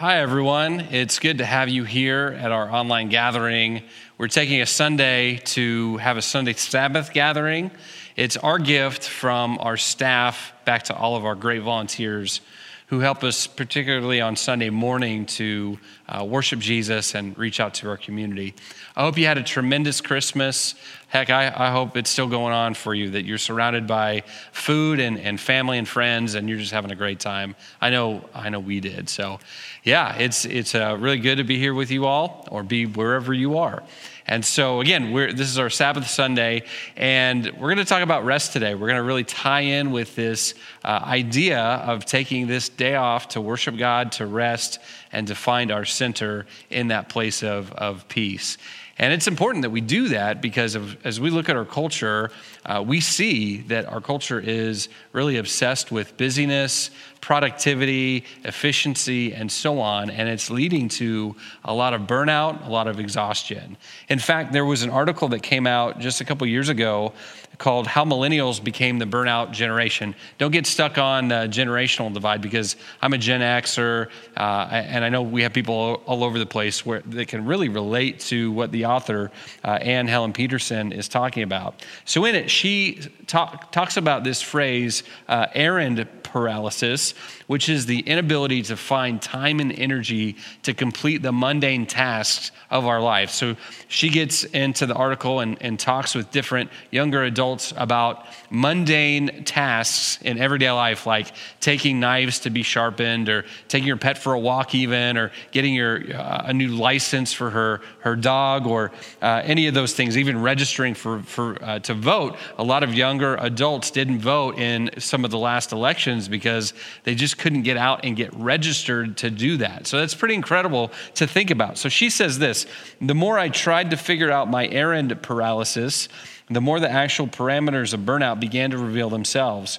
Hi, everyone. It's good to have you here at our online gathering. We're taking a Sunday to have a Sunday Sabbath gathering. It's our gift from our staff back to all of our great volunteers who help us, particularly on Sunday morning, to uh, worship Jesus and reach out to our community. I hope you had a tremendous Christmas. Heck, I, I hope it's still going on for you, that you're surrounded by food and, and family and friends, and you're just having a great time. I know, I know we did. So, yeah, it's, it's uh, really good to be here with you all or be wherever you are. And so, again, this is our Sabbath Sunday, and we're going to talk about rest today. We're going to really tie in with this uh, idea of taking this day off to worship God, to rest, and to find our center in that place of, of peace. And it's important that we do that because of, as we look at our culture, uh, we see that our culture is really obsessed with busyness, productivity, efficiency, and so on. And it's leading to a lot of burnout, a lot of exhaustion. In fact, there was an article that came out just a couple years ago called How Millennials Became the Burnout Generation. Don't get stuck on the generational divide because I'm a Gen Xer, uh, and I know we have people all over the place where they can really relate to what the author, uh, Anne Helen Petersen, is talking about. So in it, she talk, talks about this phrase, uh, errand paralysis, which is the inability to find time and energy to complete the mundane tasks of our life. So she gets into the article and, and talks with different younger adults about mundane tasks in everyday life, like taking knives to be sharpened, or taking your pet for a walk, even, or getting your uh, a new license for her her dog, or uh, any of those things. Even registering for for uh, to vote. A lot of younger adults didn't vote in some of the last elections because they just couldn't get out and get registered to do that. So that's pretty incredible to think about. So she says this: the more I tried to figure out my errand paralysis the more the actual parameters of burnout began to reveal themselves.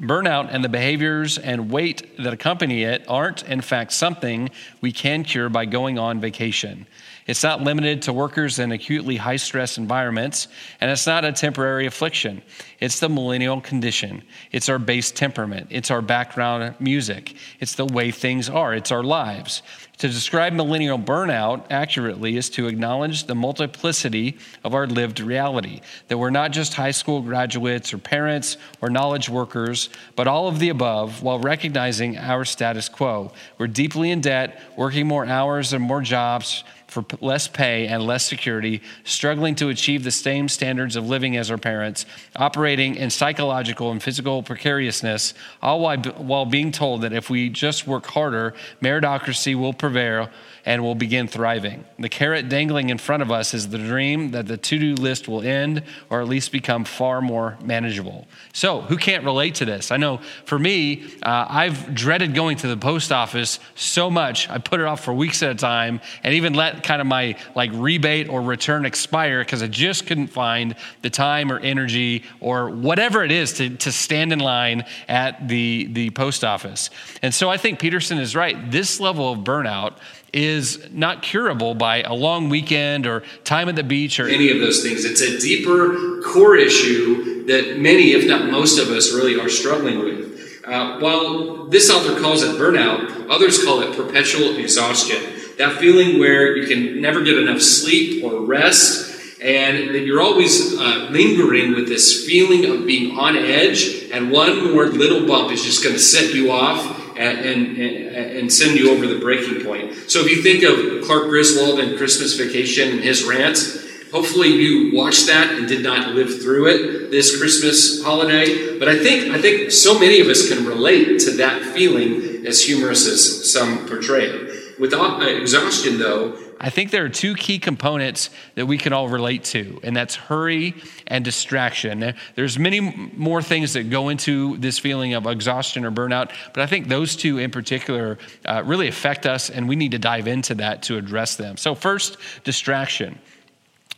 Burnout and the behaviors and weight that accompany it aren't, in fact, something we can cure by going on vacation. It's not limited to workers in acutely high stress environments, and it's not a temporary affliction. It's the millennial condition. It's our base temperament. It's our background music. It's the way things are. It's our lives. To describe millennial burnout accurately is to acknowledge the multiplicity of our lived reality, that we're not just high school graduates or parents or knowledge workers, but all of the above while recognizing our status quo. We're deeply in debt, working more hours and more jobs for less pay and less security, struggling to achieve the same standards of living as our parents, operating in psychological and physical precariousness, all while, while being told that if we just work harder, meritocracy will prevail and will begin thriving. The carrot dangling in front of us is the dream that the to do list will end or at least become far more manageable. So, who can't relate to this? I know for me, uh, I've dreaded going to the post office so much, I put it off for weeks at a time and even let kind of my like rebate or return expire because I just couldn't find the time or energy or whatever it is to, to stand in line at the, the post office. And so I think Petersen is right. This level of burnout is not curable by a long weekend or time at the beach or any of those things. It's a deeper core issue that many, if not most of us, really are struggling with. Uh, while this author calls it burnout, others call it perpetual exhaustion. That feeling where you can never get enough sleep or rest, and that you're always uh, lingering with this feeling of being on edge, and one more little bump is just going to set you off and, and, and, send you over the breaking point. So if you think of Clark Griswold and Christmas Vacation and his rants, hopefully you watched that and did not live through it this Christmas holiday. But I think I think so many of us can relate to that feeling as humorous as some portray it. With uh, exhaustion, though, I think there are two key components that we can all relate to, and that's hurry and distraction. There's many more things that go into this feeling of exhaustion or burnout, but I think those two in particular uh, really affect us, and we need to dive into that to address them. So, first, distraction.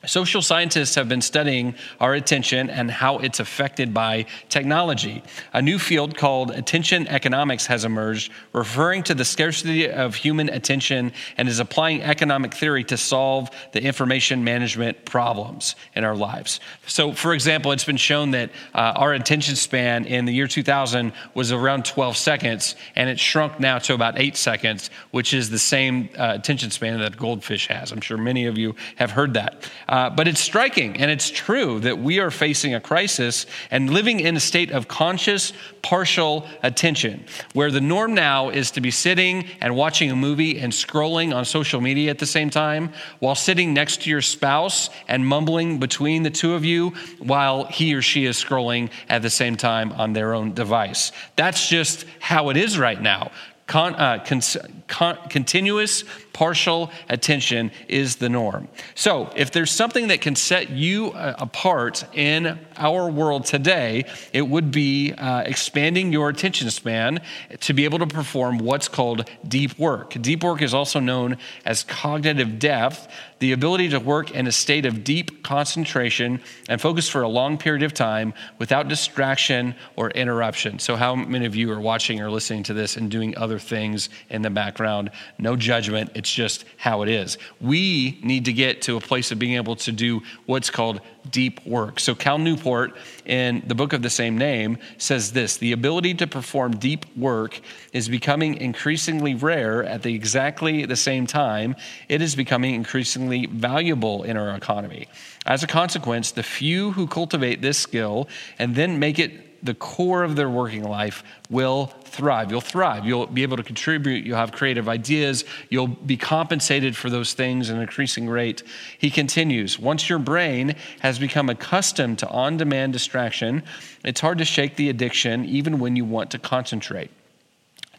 Social scientists have been studying our attention and how it's affected by technology. A new field called attention economics has emerged, referring to the scarcity of human attention and is applying economic theory to solve the information management problems in our lives. So, for example, it's been shown that uh, our attention span in the year 2000 was around 12 seconds, and it's shrunk now to about eight seconds, which is the same uh, attention span that goldfish has. I'm sure many of you have heard that. Uh, but it's striking and it's true that we are facing a crisis and living in a state of conscious, partial attention, where the norm now is to be sitting and watching a movie and scrolling on social media at the same time, while sitting next to your spouse and mumbling between the two of you while he or she is scrolling at the same time on their own device. That's just how it is right now. Con, uh, con, con, continuous partial attention is the norm. So, if there's something that can set you uh, apart in our world today, it would be uh, expanding your attention span to be able to perform what's called deep work. Deep work is also known as cognitive depth, the ability to work in a state of deep concentration and focus for a long period of time without distraction or interruption. So, how many of you are watching or listening to this and doing other things in the background? No judgment. It's just how it is. We need to get to a place of being able to do what's called deep work. So, Cal Newport, in the book of the same name, says this The ability to perform deep work is becoming increasingly rare at the exactly the same time it is becoming increasingly valuable in our economy. As a consequence, the few who cultivate this skill and then make it the core of their working life will thrive. You'll thrive. You'll be able to contribute. You'll have creative ideas. You'll be compensated for those things at an increasing rate. He continues Once your brain has become accustomed to on demand distraction, it's hard to shake the addiction even when you want to concentrate.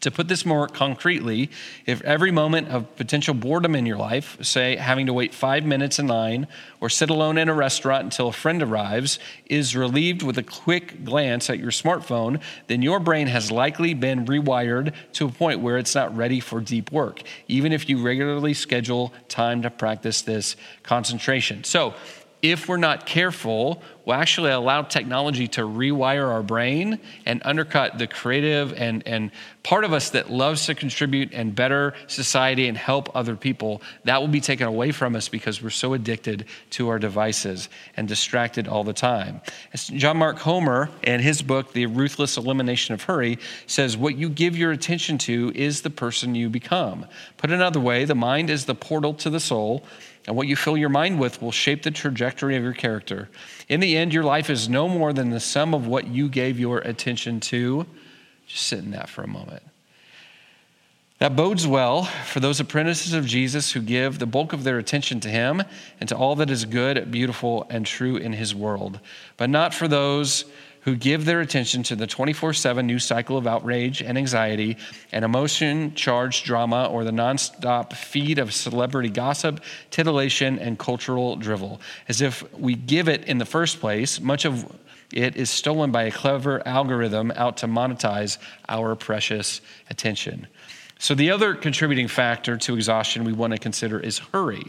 To put this more concretely, if every moment of potential boredom in your life, say having to wait five minutes in line or sit alone in a restaurant until a friend arrives, is relieved with a quick glance at your smartphone, then your brain has likely been rewired to a point where it's not ready for deep work, even if you regularly schedule time to practice this concentration. So, if we're not careful, will actually allow technology to rewire our brain and undercut the creative and, and part of us that loves to contribute and better society and help other people. That will be taken away from us because we're so addicted to our devices and distracted all the time. As John Mark Comer, in his book, The Ruthless Elimination of Hurry, says, What you give your attention to is the person you become. Put another way, the mind is the portal to the soul. And what you fill your mind with will shape the trajectory of your character. In the end, your life is no more than the sum of what you gave your attention to. Just sit in that for a moment. That bodes well for those apprentices of Jesus who give the bulk of their attention to him and to all that is good, beautiful, and true in his world, but not for those who give their attention to the 24 7 news cycle of outrage and anxiety and emotion charged drama or the nonstop feed of celebrity gossip, titillation, and cultural drivel. As if we give it in the first place, much of it is stolen by a clever algorithm out to monetize our precious attention. So, the other contributing factor to exhaustion we want to consider is hurry.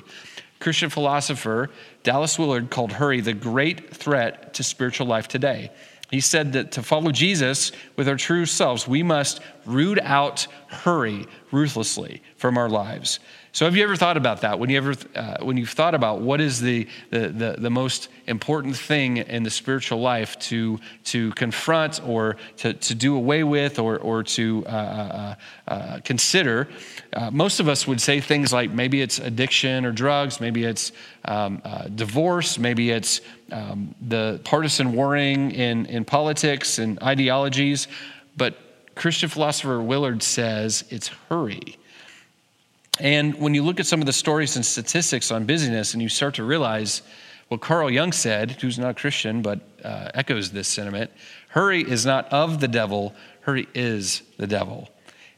Christian philosopher Dallas Willard called hurry the great threat to spiritual life today. He said that to follow Jesus with our true selves, we must root out hurry ruthlessly from our lives. So, have you ever thought about that? When you ever, uh, when you've thought about what is the, the, the, the, most important thing in the spiritual life to, to confront or to, to do away with or, or to uh, uh, uh consider, uh, most of us would say things like maybe it's addiction or drugs, maybe it's um, uh, divorce, maybe it's um, the partisan warring in, in politics and ideologies. But Christian philosopher Willard says it's hurry. And when you look at some of the stories and statistics on busyness, and you start to realize what Carl Jung said, who's not a Christian but uh, echoes this sentiment hurry is not of the devil, hurry is the devil.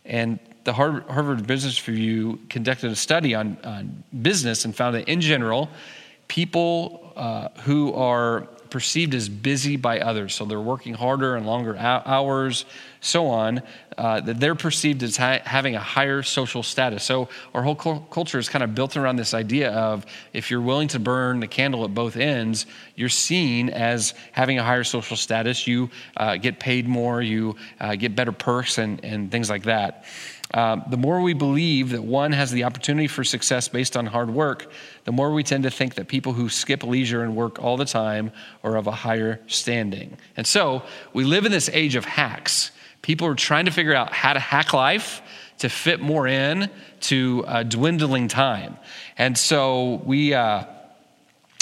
And the Harvard Business Review conducted a study on, on business and found that in general, people uh, who are perceived as busy by others, so they're working harder and longer hours, so on, uh, that they're perceived as ha- having a higher social status. So our whole culture is kind of built around this idea of if you're willing to burn the candle at both ends, you're seen as having a higher social status. You uh, get paid more, you uh, get better perks, and, and things like that. Uh, the more we believe that one has the opportunity for success based on hard work, the more we tend to think that people who skip leisure and work all the time are of a higher standing. And so we live in this age of hacks. People are trying to figure out how to hack life to fit more in to uh, dwindling time. And so we. Uh,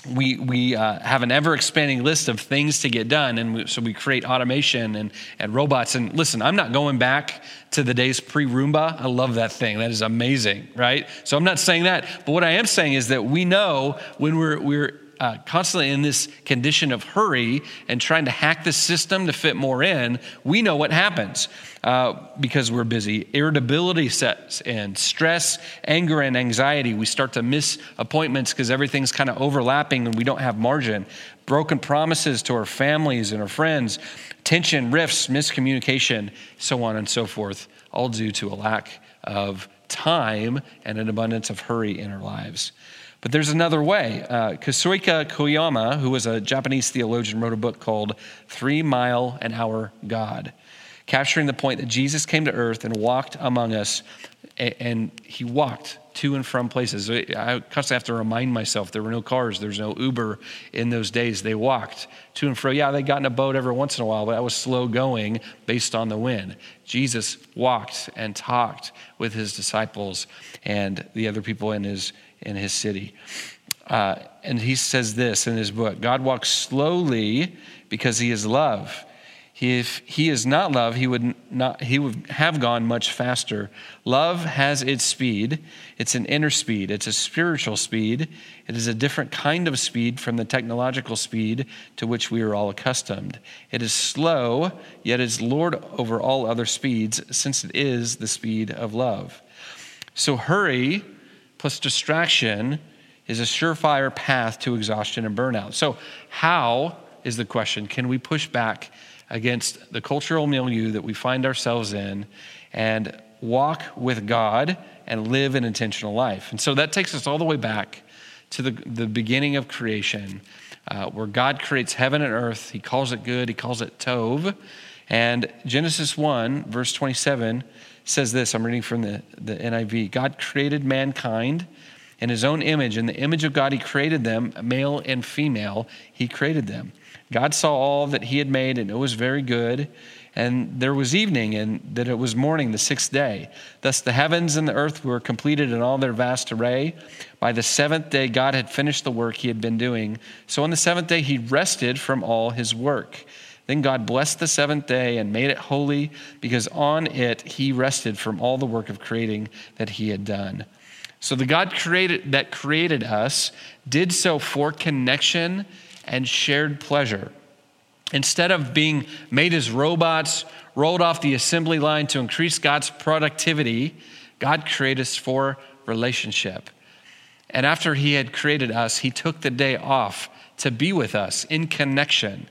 we, we uh, have an ever expanding list of things to get done. And we, so we create automation and, and robots. And listen, I'm not going back to the days pre Roomba. I love that thing. That is amazing, right? So I'm not saying that. But what I am saying is that we know when we're, we're uh, constantly in this condition of hurry and trying to hack the system to fit more in, we know what happens uh, because we're busy. Irritability sets in, stress, anger, and anxiety. We start to miss appointments because everything's kind of overlapping and we don't have margin. Broken promises to our families and our friends, tension, rifts, miscommunication, so on and so forth, all due to a lack of time and an abundance of hurry in our lives. But there's another way. Uh, Kosuke Koyama, who was a Japanese theologian, wrote a book called Three Mile an Hour God, capturing the point that Jesus came to earth and walked among us, and he walked to and from places. I constantly have to remind myself there were no cars, there's no Uber in those days. They walked to and fro. Yeah, they got in a boat every once in a while, but that was slow going based on the wind. Jesus walked and talked with his disciples and the other people in his in his city. Uh, and he says this in his book God walks slowly because he is love. If he is not love, he would, not, he would have gone much faster. Love has its speed. It's an inner speed, it's a spiritual speed. It is a different kind of speed from the technological speed to which we are all accustomed. It is slow, yet is Lord over all other speeds, since it is the speed of love. So hurry plus distraction is a surefire path to exhaustion and burnout. So, how is the question? Can we push back against the cultural milieu that we find ourselves in and walk with God and live an intentional life? And so that takes us all the way back to the, the beginning of creation, uh, where God creates heaven and earth. He calls it good, He calls it Tov. And Genesis 1, verse 27 says this I'm reading from the, the NIV God created mankind in his own image. In the image of God, he created them, male and female, he created them. God saw all that he had made, and it was very good. And there was evening, and that it was morning, the sixth day. Thus the heavens and the earth were completed in all their vast array. By the seventh day, God had finished the work he had been doing. So on the seventh day, he rested from all his work. Then God blessed the seventh day and made it holy because on it he rested from all the work of creating that he had done. So the God created, that created us did so for connection and shared pleasure. Instead of being made as robots, rolled off the assembly line to increase God's productivity, God created us for relationship. And after he had created us, he took the day off to be with us in connection.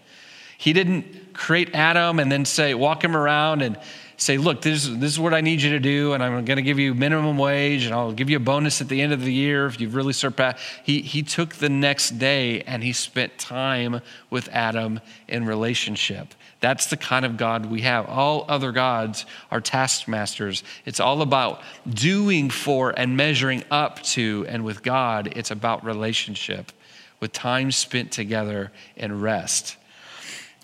He didn't create Adam and then say, walk him around and say, look, this, this is what I need you to do, and I'm going to give you minimum wage, and I'll give you a bonus at the end of the year if you've really surpassed. He, he took the next day and he spent time with Adam in relationship. That's the kind of God we have. All other gods are taskmasters. It's all about doing for and measuring up to, and with God, it's about relationship, with time spent together and rest.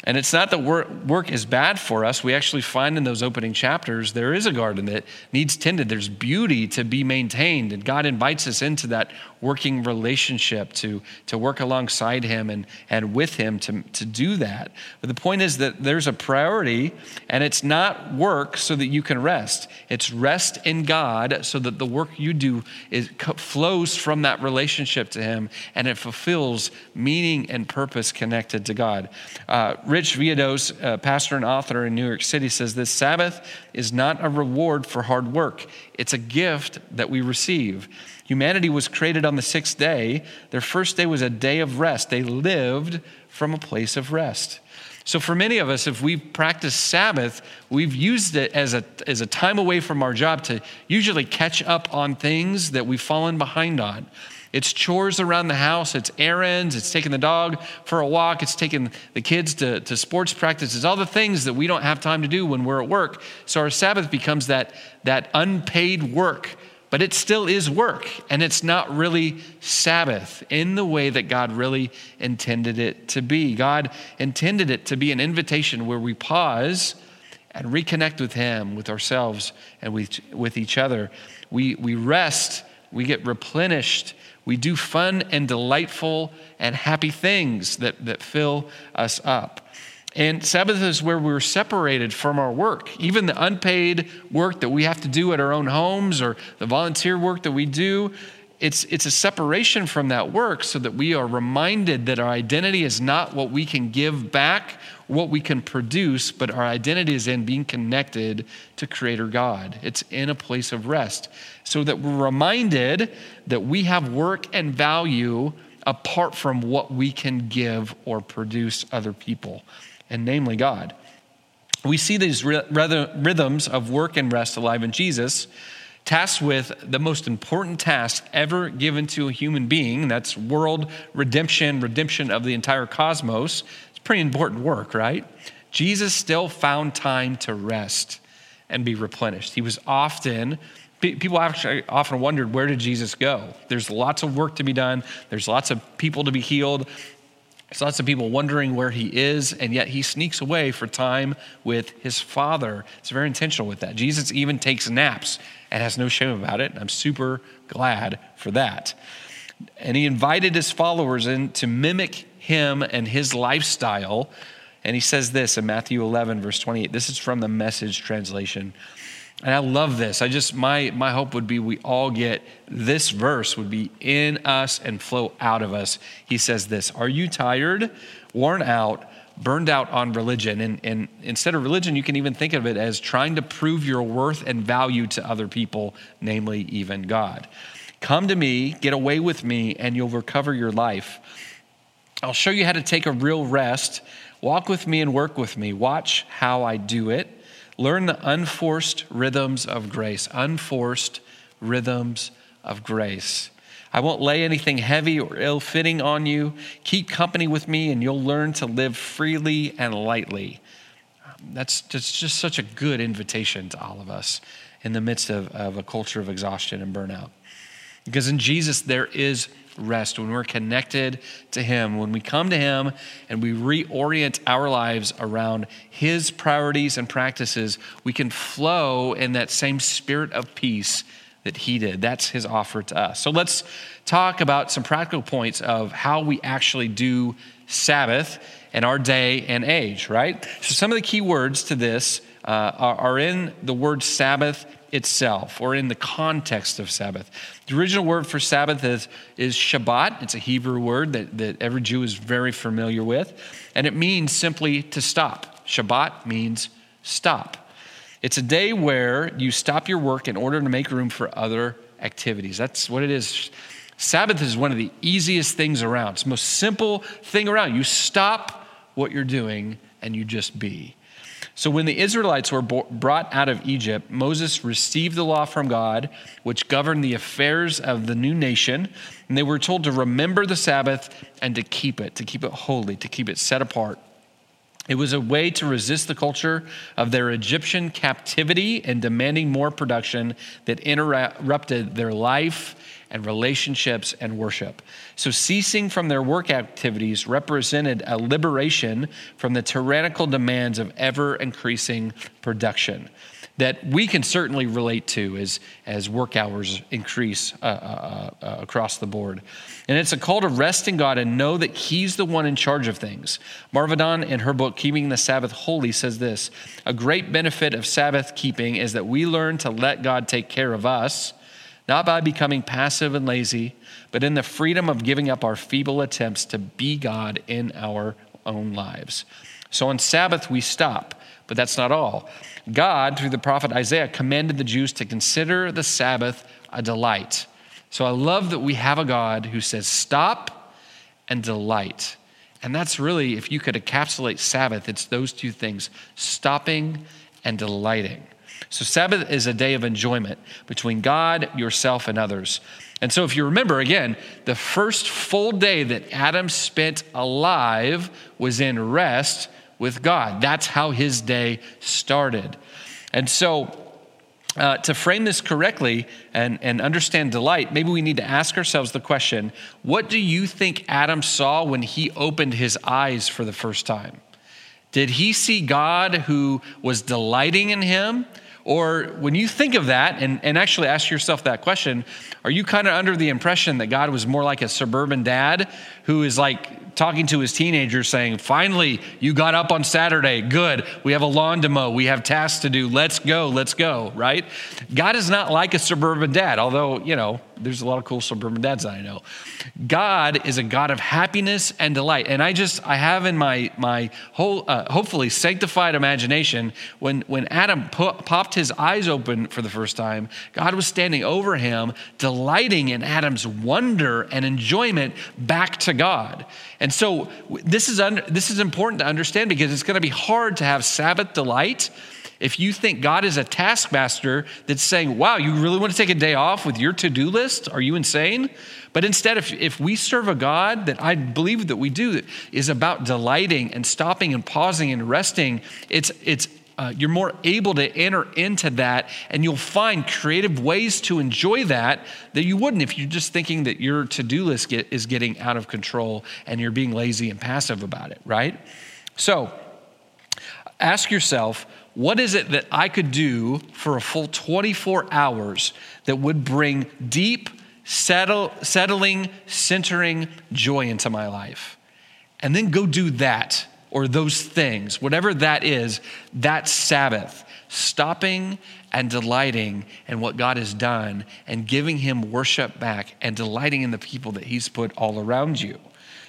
And it's not that work, is bad for us. We actually find in those opening chapters there is a garden that needs tended. There's beauty to be maintained. And God invites us into that working relationship to, to work alongside Him and, and with Him to, to do that. But the point is that there's a priority, and it's not work so that you can rest. It's rest in God so that the work you do is, flows from that relationship to Him and it fulfills meaning and purpose connected to God. Uh, Rich Villodas, uh, pastor and author in New York City, says this Sabbath is not a reward for hard work, it's a gift that we receive. Humanity was created on the sixth day. Their first day was a day of rest. They lived from a place of rest. So, for many of us, if we've practiced Sabbath, we've used it as a, as a time away from our job to usually catch up on things that we've fallen behind on. It's chores around the house, it's errands, it's taking the dog for a walk, it's taking the kids to, to sports practices, all the things that we don't have time to do when we're at work. So our Sabbath becomes that, that unpaid work, but it still is work, and it's not really Sabbath in the way that God really intended it to be. God intended it to be an invitation where we pause and reconnect with Him, with ourselves, and with, with each other. We, we rest, we get replenished we do fun and delightful and happy things that, that fill us up. And Sabbath is where we're separated from our work. Even the unpaid work that we have to do at our own homes or the volunteer work that we do, it's, it's a separation from that work so that we are reminded that our identity is not what we can give back, what we can produce, but our identity is in being connected to Creator God. It's in a place of rest so that we're reminded that we have work and value apart from what we can give or produce other people, and namely God. We see these rhythms of work and rest alive in Jesus tasked with the most important task ever given to a human being that's world redemption, redemption of the entire cosmos. It's pretty important work, right? Jesus still found time to rest and be replenished. He was often people actually often wondered where did jesus go there's lots of work to be done there's lots of people to be healed there's lots of people wondering where he is, and yet he sneaks away for time with his father. It's very intentional with that. Jesus even takes naps and has no shame about it. I'm super glad for that. And he invited his followers in to mimic him and his lifestyle. And he says this in Matthew 11, verse 28. This is from the message translation. And I love this. I just, my, my hope would be we all get this verse would be in us and flow out of us. He says this Are you tired, worn out, burned out on religion? And, and instead of religion, you can even think of it as trying to prove your worth and value to other people, namely even God. Come to me, get away with me, and you'll recover your life. I'll show you how to take a real rest. Walk with me and work with me. Watch how I do it. Learn the unforced rhythms of grace, unforced rhythms of grace. I won't lay anything heavy or ill fitting on you. Keep company with me, and you'll learn to live freely and lightly. That's just, just such a good invitation to all of us in the midst of, of a culture of exhaustion and burnout. Because in Jesus, there is rest, when we're connected to Him, when we come to Him and we reorient our lives around His priorities and practices, we can flow in that same spirit of peace that He did. That's His offer to us. So let's talk about some practical points of how we actually do Sabbath in our day and age, right? So some of the key words to this uh, are, are in the word Sabbath itself or in the context of Sabbath. The original word for Sabbath is, is Shabbat. It's a Hebrew word that, that every Jew is very familiar with, and it means simply to stop. Shabbat means stop. It's a day where you stop your work in order to make room for other activities. That's what it is. Sabbath is one of the easiest things around. It's the most simple thing around. You stop what you're doing and you just be. So, when the Israelites were brought out of Egypt, Moses received the law from God, which governed the affairs of the new nation. And they were told to remember the Sabbath and to keep it, to keep it holy, to keep it set apart. It was a way to resist the culture of their Egyptian captivity and demanding more production that interrupted their life and relationships and worship. So, ceasing from their work activities represented a liberation from the tyrannical demands of ever increasing production that we can certainly relate to as, as work hours increase uh, uh, uh, across the board. And it's a call to rest in God and know that He's the one in charge of things. Marva in her book, Keeping the Sabbath Wholly, says this A great benefit of Sabbath keeping is that we learn to let God take care of us not by becoming passive and lazy, but in the freedom of giving up our feeble attempts to be God in our own lives. So on Sabbath, we stop, but that's not all. God, through the prophet Isaiah, commanded the Jews to consider the Sabbath a delight. So I love that we have a God who says, stop and delight. And that's really, if you could encapsulate Sabbath, it's those two things stopping and delighting. So, Sabbath is a day of enjoyment between God, yourself, and others. And so, if you remember, again, the first full day that Adam spent alive was in rest with God. That's how his day started. And so, uh, to frame this correctly and, and understand delight, maybe we need to ask ourselves the question what do you think Adam saw when he opened his eyes for the first time? Did he see God who was delighting in him? Or when you think of that and, and actually ask yourself that question, are you kind of under the impression that God was more like a suburban dad who is like talking to his teenagers saying, Finally, you got up on Saturday. Good. We have a lawn to mow. We have tasks to do. Let's go. Let's go, right? God is not like a suburban dad, although, you know, there's a lot of cool suburban dads that I know. God is a God of happiness and delight. And I just, I have in my, my whole, uh, hopefully sanctified imagination, when, when Adam popped his eyes open for the first time, God was standing over him, delighting in Adam's wonder and enjoyment back to God. And so this is, un, this is important to understand because it's going to be hard to have Sabbath delight if you think God is a taskmaster that's saying, wow, you really want to take a day off with your to do list? Are you insane? But instead, if, if we serve a God that I believe that we do, is about delighting and stopping and pausing and resting, it's, it's uh, you're more able to enter into that and you'll find creative ways to enjoy that that you wouldn't if you're just thinking that your to-do list get, is getting out of control and you're being lazy and passive about it right so ask yourself what is it that I could do for a full 24 hours that would bring deep, settle, settling, centering joy into my life? And then go do that or those things, whatever that is, that Sabbath, stopping and delighting in what God has done and giving Him worship back and delighting in the people that He's put all around you.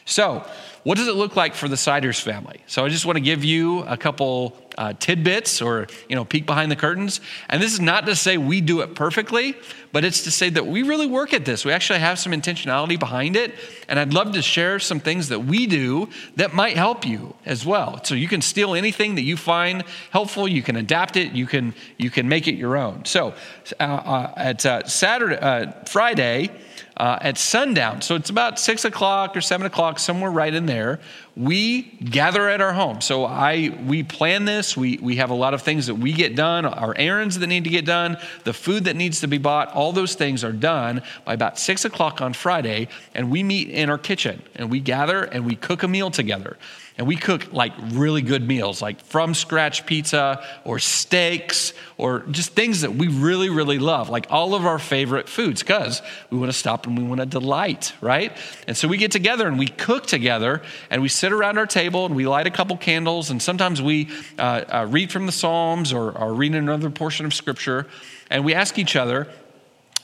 So, what does it look like for the Siders family? So, I just want to give you a couple uh, tidbits or you know peek behind the curtains. And this is not to say we do it perfectly, but it's to say that we really work at this. We actually have some intentionality behind it, and I'd love to share some things that we do that might help you as well. So you can steal anything that you find helpful, you can adapt it, you can you can make it your own. So uh, uh, at uh, Saturday, uh, Friday uh, at sundown. So it's about six o'clock or seven o'clock, somewhere right in there. We gather at our home. So I we plan this. We we have a lot of things that we get done, our errands that need to get done, the food that needs to be bought. All those things are done by about six o'clock on Friday, and we meet in our kitchen and we gather and we cook a meal together. And we cook like really good meals, like from scratch pizza or steaks or just things that we really, really love, like all of our favorite foods, because we want to stop and we want to delight, right? And so we get together and we cook together and we sit around our table and we light a couple candles. And sometimes we uh, uh, read from the Psalms or, or read another portion of Scripture. And we ask each other,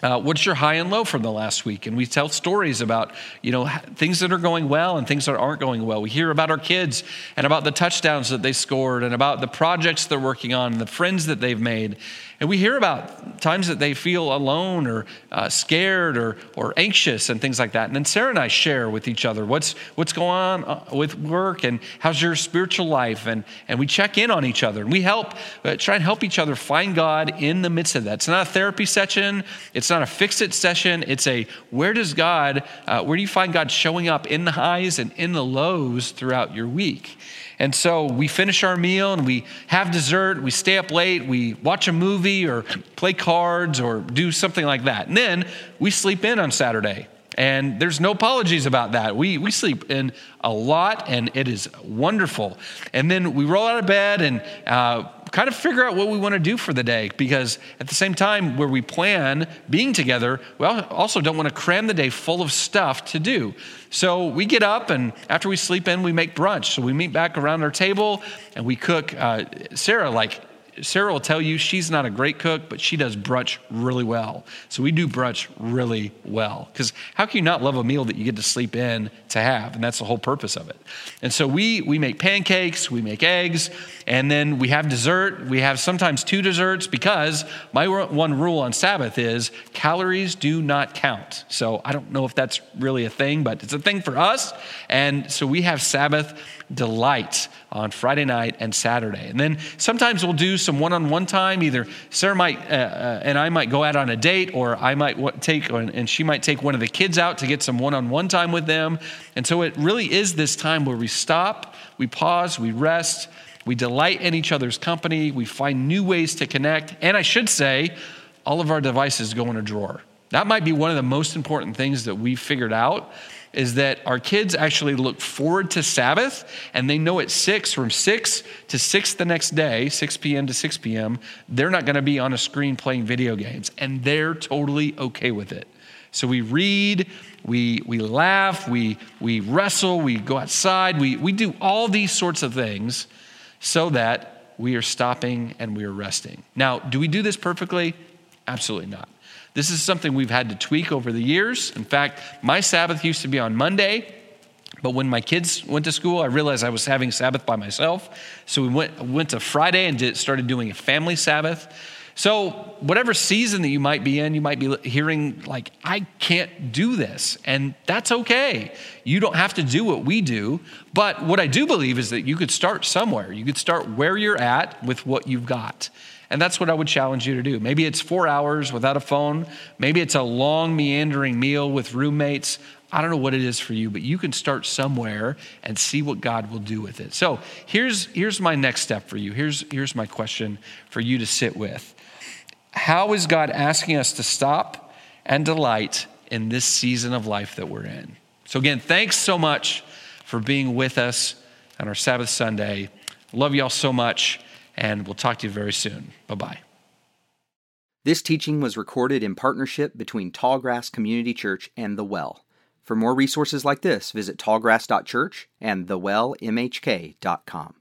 uh, what's your high and low from the last week? And we tell stories about, you know, things that are going well and things that aren't going well. We hear about our kids and about the touchdowns that they scored and about the projects they're working on and the friends that they've made. And we hear about times that they feel alone or uh, scared or, or anxious and things like that. And then Sarah and I share with each other what's, what's going on uh, with work and how's your spiritual life. And, and we check in on each other and we help, uh, try and help each other find God in the midst of that. It's not a therapy session, it's not a fix it session. It's a where does God, uh, where do you find God showing up in the highs and in the lows throughout your week? And so we finish our meal and we have dessert, we stay up late, we watch a movie or play cards or do something like that. And then we sleep in on Saturday. And there's no apologies about that. We, we sleep in a lot and it is wonderful. And then we roll out of bed and uh, kind of figure out what we want to do for the day because at the same time, where we plan being together, we also don't want to cram the day full of stuff to do. So we get up, and after we sleep in, we make brunch. So we meet back around our table and we cook. Uh, Sarah, like, Sarah will tell you she's not a great cook, but she does brunch really well. So we do brunch really well. Because how can you not love a meal that you get to sleep in to have? And that's the whole purpose of it. And so we, we make pancakes, we make eggs, and then we have dessert. We have sometimes two desserts because my one rule on Sabbath is calories do not count. So I don't know if that's really a thing, but it's a thing for us. And so we have Sabbath delight on Friday night and Saturday. And then sometimes we'll do some one on one time. Either Sarah might uh, uh, and I might go out on a date, or I might take, and she might take one of the kids out to get some one on one time with them. And so it really is this time where we stop, we pause, we rest, we delight in each other's company, we find new ways to connect. And I should say, all of our devices go in a drawer. That might be one of the most important things that we've figured out is that our kids actually look forward to Sabbath and they know at 6 from 6 to 6 the next day, 6 p.m. to 6 p.m., they're not going to be on a screen playing video games and they're totally okay with it. So we read, we, we laugh, we, we wrestle, we go outside, we, we do all these sorts of things so that we are stopping and we are resting. Now, do we do this perfectly? Absolutely not. This is something we've had to tweak over the years. In fact, my Sabbath used to be on Monday, but when my kids went to school, I realized I was having Sabbath by myself. So we went, went to Friday and did, started doing a family Sabbath. So, whatever season that you might be in, you might be hearing, like, I can't do this. And that's okay. You don't have to do what we do. But what I do believe is that you could start somewhere. You could start where you're at with what you've got. And that's what I would challenge you to do. Maybe it's four hours without a phone. Maybe it's a long, meandering meal with roommates. I don't know what it is for you, but you can start somewhere and see what God will do with it. So here's, here's my next step for you. Here's, here's my question for you to sit with. How is God asking us to stop and delight in this season of life that we're in? So, again, thanks so much for being with us on our Sabbath Sunday. Love y'all so much and we'll talk to you very soon. Bye bye. This teaching was recorded in partnership between Tallgrass Community Church and The Well. For more resources like this, visit tallgrass.church and thewellmhk.com.